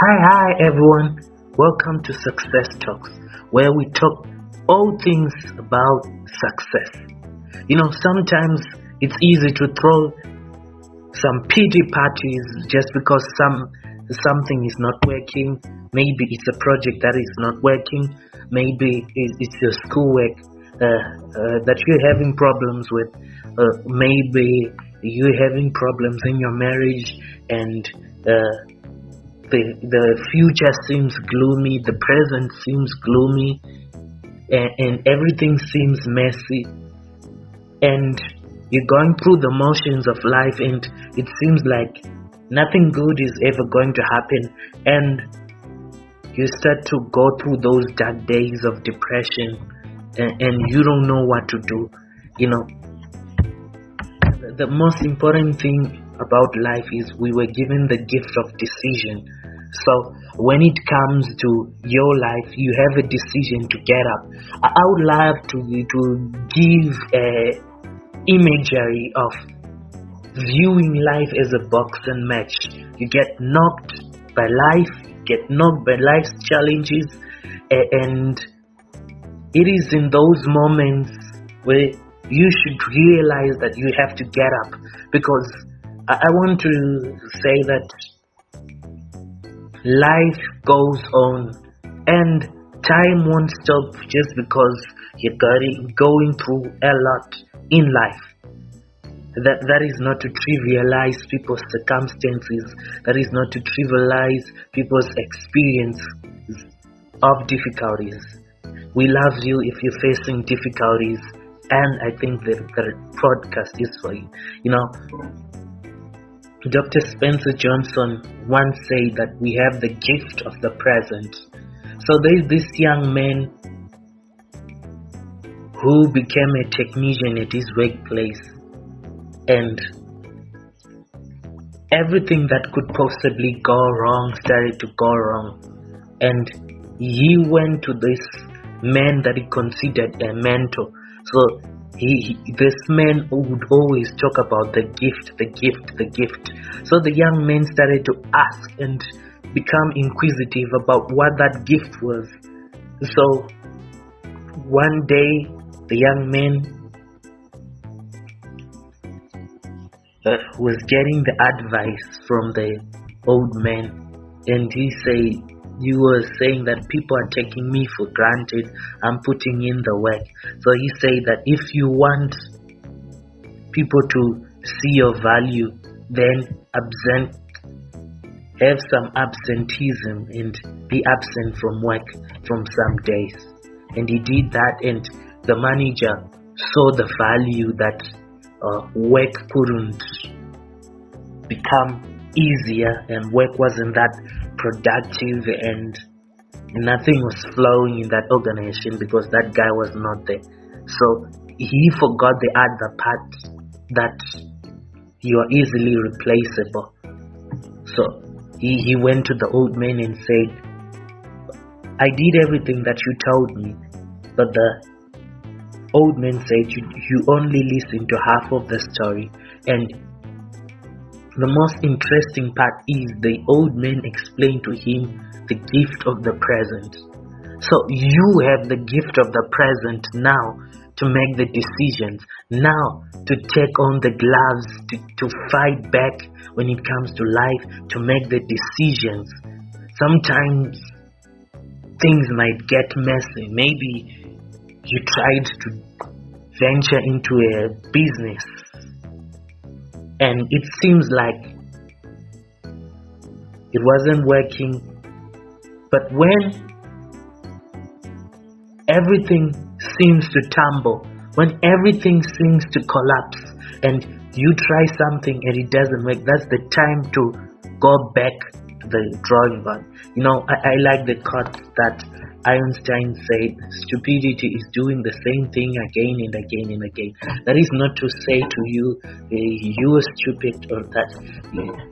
Hi, hi, everyone. Welcome to Success Talks, where we talk all things about success. You know, sometimes it's easy to throw some pity parties just because some something is not working. Maybe it's a project that is not working. Maybe it's your schoolwork uh, uh, that you're having problems with. Uh, maybe you're having problems in your marriage and uh, the the future seems gloomy, the present seems gloomy, and, and everything seems messy, and you're going through the motions of life, and it seems like nothing good is ever going to happen, and you start to go through those dark days of depression, and, and you don't know what to do. You know, the most important thing about life is we were given the gift of decision. So when it comes to your life, you have a decision to get up. I would love to to give a imagery of viewing life as a boxing match. You get knocked by life, get knocked by life's challenges, and it is in those moments where you should realize that you have to get up because I want to say that life goes on and time won't stop just because you're going through a lot in life. That, that is not to trivialize people's circumstances, that is not to trivialize people's experience of difficulties. We love you if you're facing difficulties, and I think that the podcast is for you. You know, Dr. Spencer Johnson once said that we have the gift of the present. So there's this young man who became a technician at his workplace and everything that could possibly go wrong started to go wrong and he went to this man that he considered a mentor so he, this man would always talk about the gift, the gift, the gift. So the young man started to ask and become inquisitive about what that gift was. So one day, the young man uh, was getting the advice from the old man, and he said, you were saying that people are taking me for granted. I'm putting in the work. So he said that if you want people to see your value, then absent, have some absenteeism and be absent from work from some days. And he did that, and the manager saw the value that uh, work couldn't become easier and work wasn't that productive and nothing was flowing in that organization because that guy was not there. So he forgot the other part that you are easily replaceable. So he, he went to the old man and said, I did everything that you told me, but the old man said, You, you only listened to half of the story, and the most interesting part is the old man explained to him the gift of the present. So you have the gift of the present now to make the decisions, now to take on the gloves, to, to fight back when it comes to life, to make the decisions. Sometimes things might get messy. Maybe you tried to venture into a business and it seems like it wasn't working. But when everything seems to tumble, when everything seems to collapse, and you try something and it doesn't work, that's the time to go back to the drawing board. You know, I, I like the quote that Einstein said stupidity is doing the same thing again and again and again. That is not to say to you, you are stupid or that.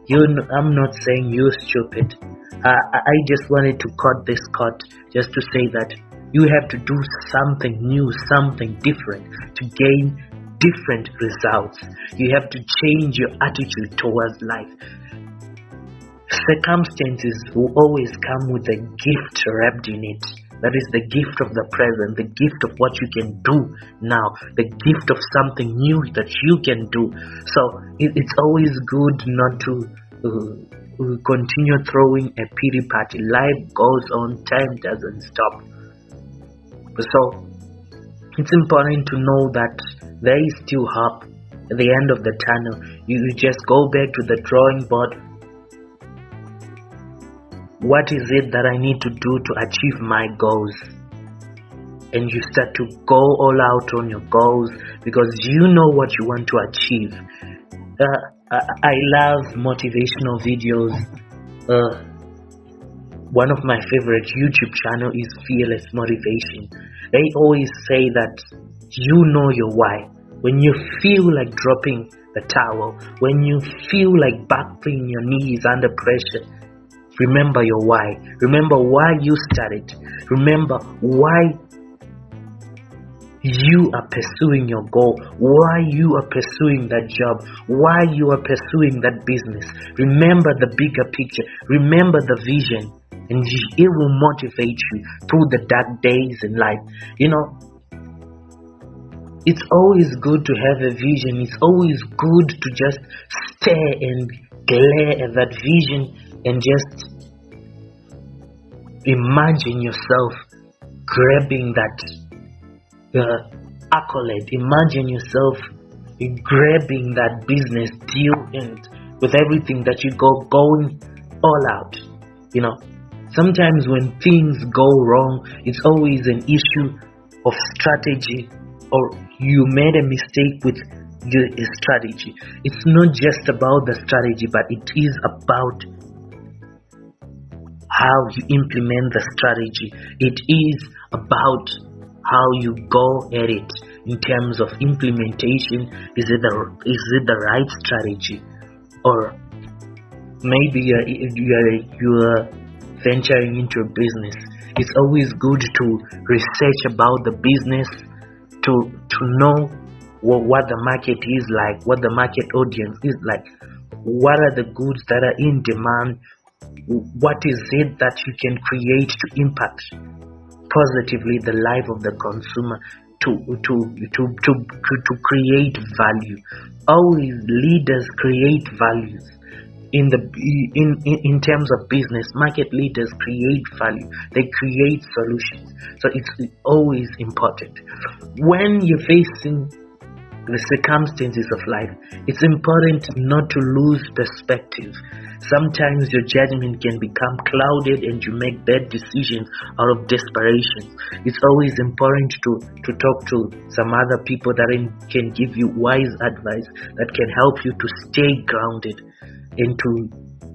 You, I'm not saying you're stupid. Uh, I just wanted to cut this cut just to say that you have to do something new, something different to gain different results. You have to change your attitude towards life. circumstances will always come with a gift wrapped in it. That is the gift of the present, the gift of what you can do now, the gift of something new that you can do. So it, it's always good not to uh, uh continue throwing a pity party. Life goes on, time doesn't stop. So it's important to know that there is still hope at the end of the tunnel. You, you just go back to the drawing board what is it that I need to do to achieve my goals? And you start to go all out on your goals because you know what you want to achieve. Uh, I love motivational videos. Uh, one of my favorite YouTube channel is Fearless Motivation. They always say that you know your why. When you feel like dropping the towel, when you feel like buckling your knees under pressure, Remember your why. Remember why you started. Remember why you are pursuing your goal, why you are pursuing that job, why you are pursuing that business. Remember the bigger picture, remember the vision, and it will motivate you through the dark days in life. You know, it's always good to have a vision, it's always good to just stare and glare at that vision and just imagine yourself grabbing that uh, accolade. Imagine yourself grabbing that business deal and with everything that you go going all out. You know, sometimes when things go wrong, it's always an issue of strategy or you made a mistake with your strategy. It's not just about the strategy, but it is about how you implement the strategy. It is about how you go at it in terms of implementation. Is it the is it the right strategy, or maybe you're you're, you're venturing into a business. It's always good to research about the business to to know what, what the market is like, what the market audience is like, what are the goods that are in demand, what is it that you can create to impact positively the life of the consumer to to to to to create value? Always leaders create values in the in, in in terms of business? Market leaders create value. They create solutions. So it's always important. When you're facing the circumstances of life it's important not to lose perspective Sometimes your judgment can become clouded and you make bad decisions out of desperation. It's always important to, to talk to some other people that can give you wise advice that can help you to stay grounded and to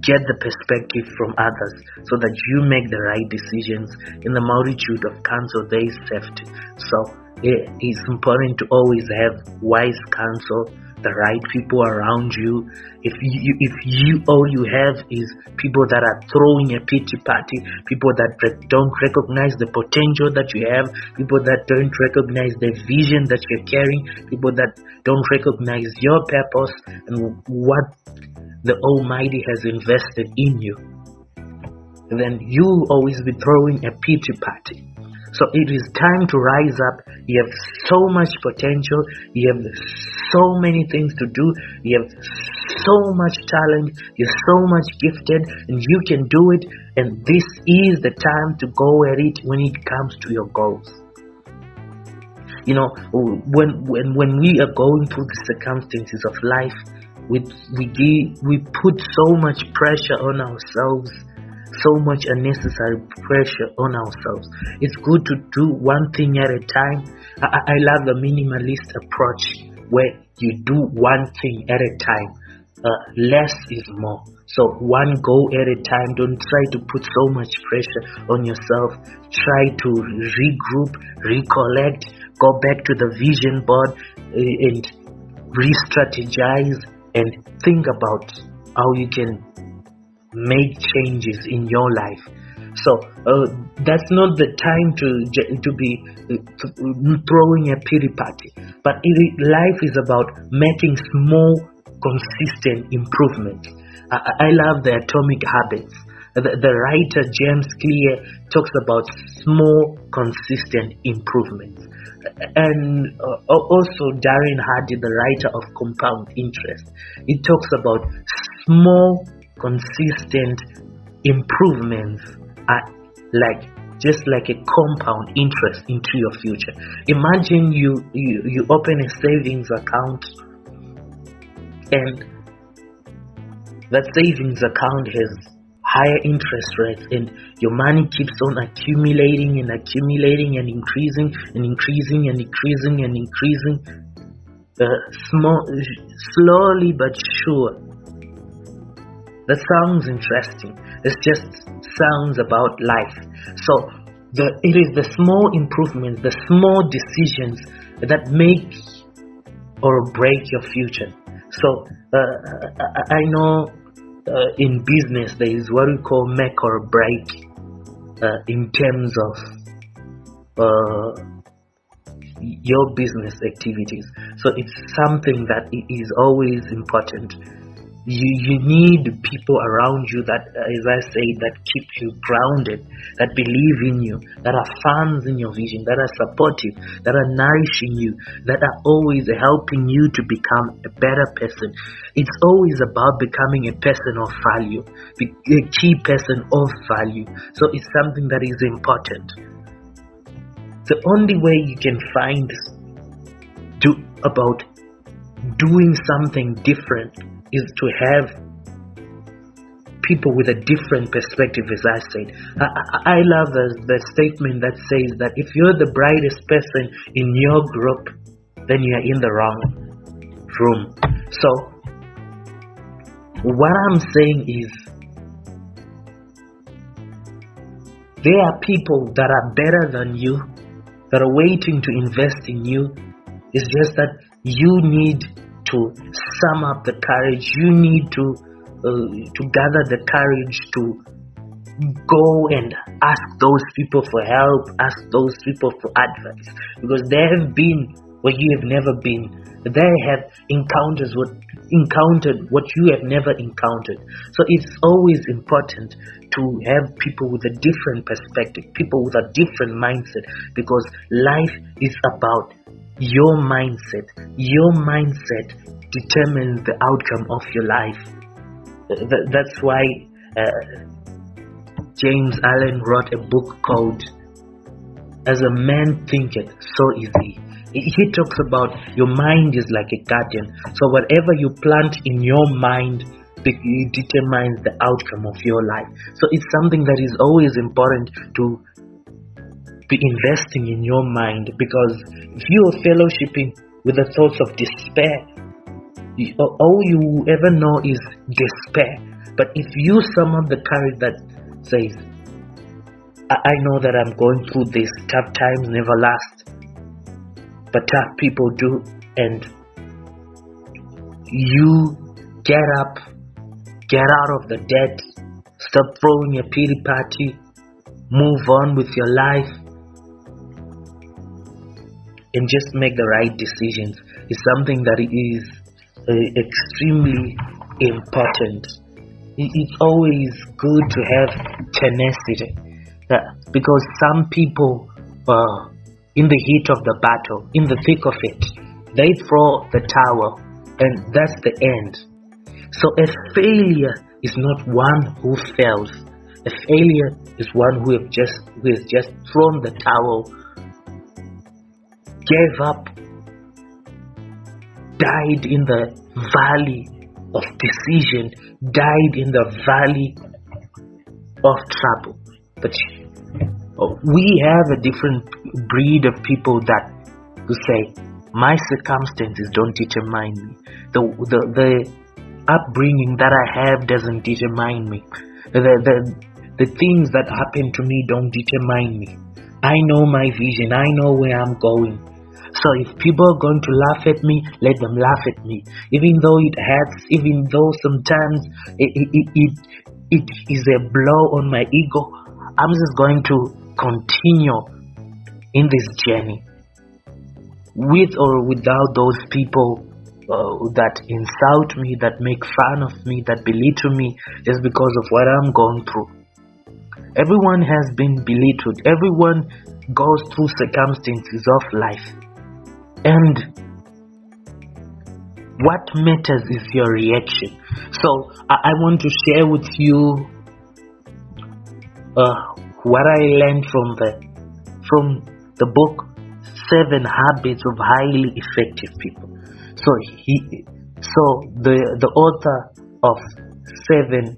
get the perspective from others so that you make the right decisions. In the multitude of counsel, there is safety. So eh, it's important to always have wise counsel the right people around you. If you if you all you have is people that are throwing a pity party people that don't recognize the potential that you have people that don't recognize the vision that you're carrying people that don't recognize your purpose and what the almighty has invested in you then you'll always be throwing a pity party so it is time to rise up. You have so much potential. You have so many things to do. You have so much talent. You're so much gifted and you can do it. And this is the time to go at it when it comes to your goals. You know, when when when we are going through the circumstances of life, we we give, we put so much pressure on ourselves so much unnecessary pressure on ourselves. It's good to do one thing at a time. I, I love the minimalist approach where you do one thing at a time. Uh, less is more. So one goal at a time. Don't try to put so much pressure on yourself. Try to regroup, recollect, go back to the vision board uh, and re-strategize and think about how you can make changes in your life so uh, that's not the time to to be uh, throwing a pity party but it, life is about making small consistent improvements I, I love the atomic habits. The, the writer James Clear talks about small, consistent improvements. And uh, also, Darren Hardy, the writer of Compound Interest, he talks about small, consistent improvements are like just like a compound interest into your future. Imagine you, you, you open a savings account and that savings account has higher interest rates and your money keeps on accumulating and accumulating and increasing and increasing and increasing and increasing uh, small slowly but sure that sounds interesting. It's just sounds about life. So the, it is the small improvements the small decisions that make or break your future. So uh, I, know uh, in business there is what we call make or break uh, in terms of uh, your business activities. So it's something that is always important you you need people around you that uh, as i say that keep you grounded that believe in you that are fans in your vision that are supportive that are nourishing you that are always helping you to become a better person. It's always about becoming a person of value a key person of value. So it's something that is important. The only way you can find do about doing something different is to have people with a different perspective, as I said. I, I, love the, the statement that says that if you're the brightest person in your group, then you're in the wrong room. So, what I'm saying is, there are people that are better than you, that are waiting to invest in you. It's just that you need to sum up the courage. You need to uh, to gather the courage to go and ask those people for help, ask those people for advice, because they have been where you have never been. They have encounters what encountered what you have never encountered. So it's always important to have people with a different perspective, people with a different mindset, because life is about your mindset. Your mindset determines the outcome of your life. That's why uh, James Allen wrote a book called As a Man Thinketh, So Is He. He talks about your mind is like a garden. So whatever you plant in your mind determines the outcome of your life. So it's something that is always important to be investing in your mind because if you are fellowshipping with the thoughts of despair, all you ever know is despair. But if you summon the courage that says, I know that I'm going through this, tough times never last, but tough people do, and you get up, get out of the debt, stop throwing a pity party, move on with your life, and just make the right decisions is something that is uh, extremely important. It's always good to have tenacity because some people, uh, in the heat of the battle, in the thick of it, they throw the towel and that's the end. So a failure is not one who fails. A failure is one who have just who has just thrown the towel gave up, died in the valley of decision, died in the valley of trouble. But oh, we have a different breed of people that who say, my circumstances don't determine me. The, the, the upbringing that I have doesn't determine me. The, the, the things that happen to me don't determine me. I know my vision. I know where I'm going. So if people are going to laugh at me, let them laugh at me. Even though it hurts, even though sometimes it, it, it, it is a blow on my ego, I'm just going to continue in this journey. With or without those people uh, that insult me, that make fun of me, that belittle me just because of what I'm going through. Everyone has been belittled. Everyone goes through circumstances of life. And what matters is your reaction. So I, I want to share with you uh, what I learned from the from the book Seven Habits of Highly Effective People. So he so the the author of Seven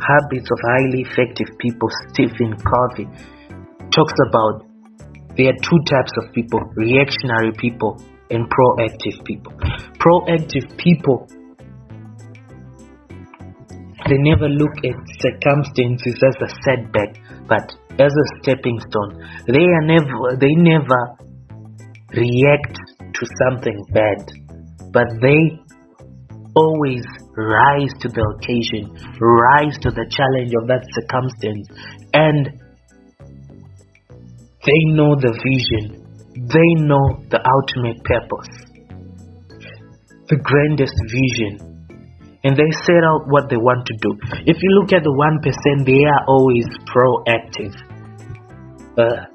Habits of Highly Effective People, Stephen Covey, talks about there are two types of people reactionary people and proactive people. Proactive people they never look at circumstances as a setback but as a stepping stone. They are never they never react to something bad, but they always rise to the occasion, rise to the challenge of that circumstance, and they know the vision, they know the ultimate purpose, the grandest vision, and they set out what they want to do. If you look at the 1%, they are always proactive. Uh,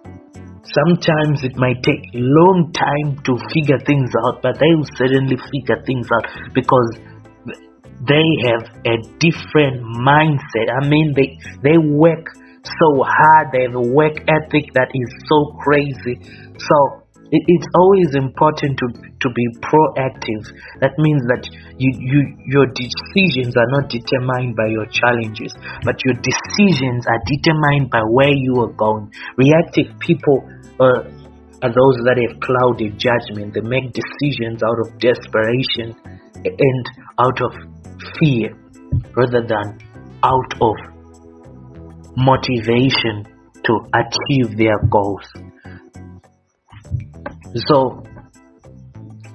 sometimes it might take a long time to figure things out, but they will certainly figure things out because they have a different mindset. I mean, they they work so hard. They have a work ethic that is so crazy. So it, it's always important to to be proactive. That means that you you your decisions are not determined by your challenges, but your decisions are determined by where you are going. Reactive people. Uh, are those that have clouded judgment. They make decisions out of desperation and out of fear rather than out of motivation to achieve their goals. So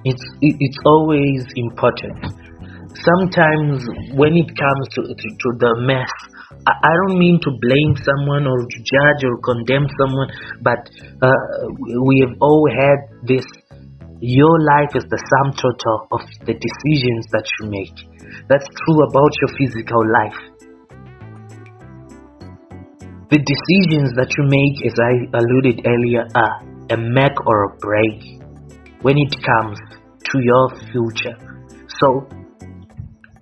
it's it's always important. Sometimes when it comes to, to, to the mess, I, I, don't mean to blame someone or to judge or condemn someone, but uh, we have all had this. Your life is the sum total of the decisions that you make. That's true about your physical life. The decisions that you make, as I alluded earlier, are a make or a break when it comes to your future. So,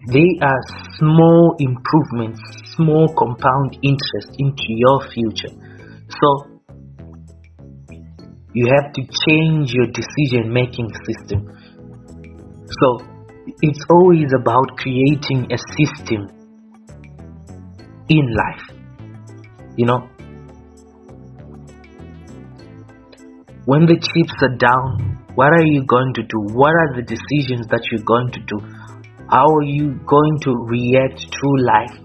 they are small improvements, small compound interest into your future. So, you have to change your decision making system. So, it's always about creating a system in life. You know, when the chips are down, what are you going to do? What are the decisions that you're going to do? How are you going to react to life?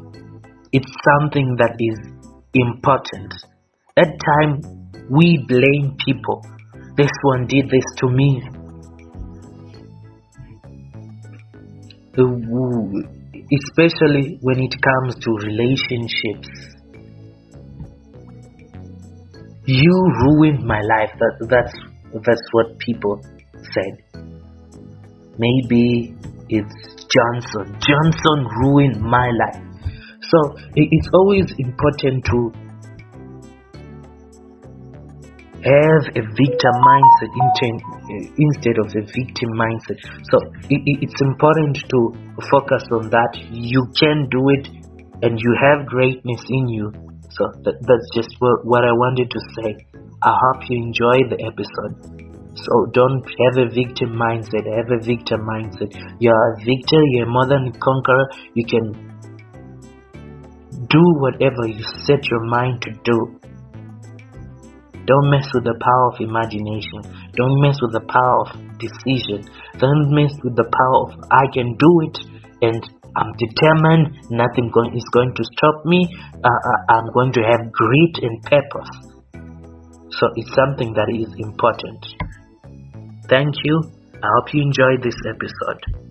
It's something that is important. At time we blame people. This one did this to me. especially when it comes to relationships. You ruined my life. That, that's that's what people said. Maybe it's Johnson. Johnson ruined my life. So it's always important to have a victim mindset instead of a victim mindset. So it's important to focus on that. You can do it and you have greatness in you. So that's just what I wanted to say. I hope you enjoy the episode. So don't have a victim mindset. Have a victim mindset. You're a victor. You're more than a conqueror. You can do whatever you set your mind to do don't mess with the power of imagination. Don't mess with the power of decision. Don't mess with the power of I can do it and I'm determined. Nothing going, is going to stop me. Uh, uh, I'm going to have grit and purpose. So it's something that is important. Thank you. I hope you enjoyed this episode.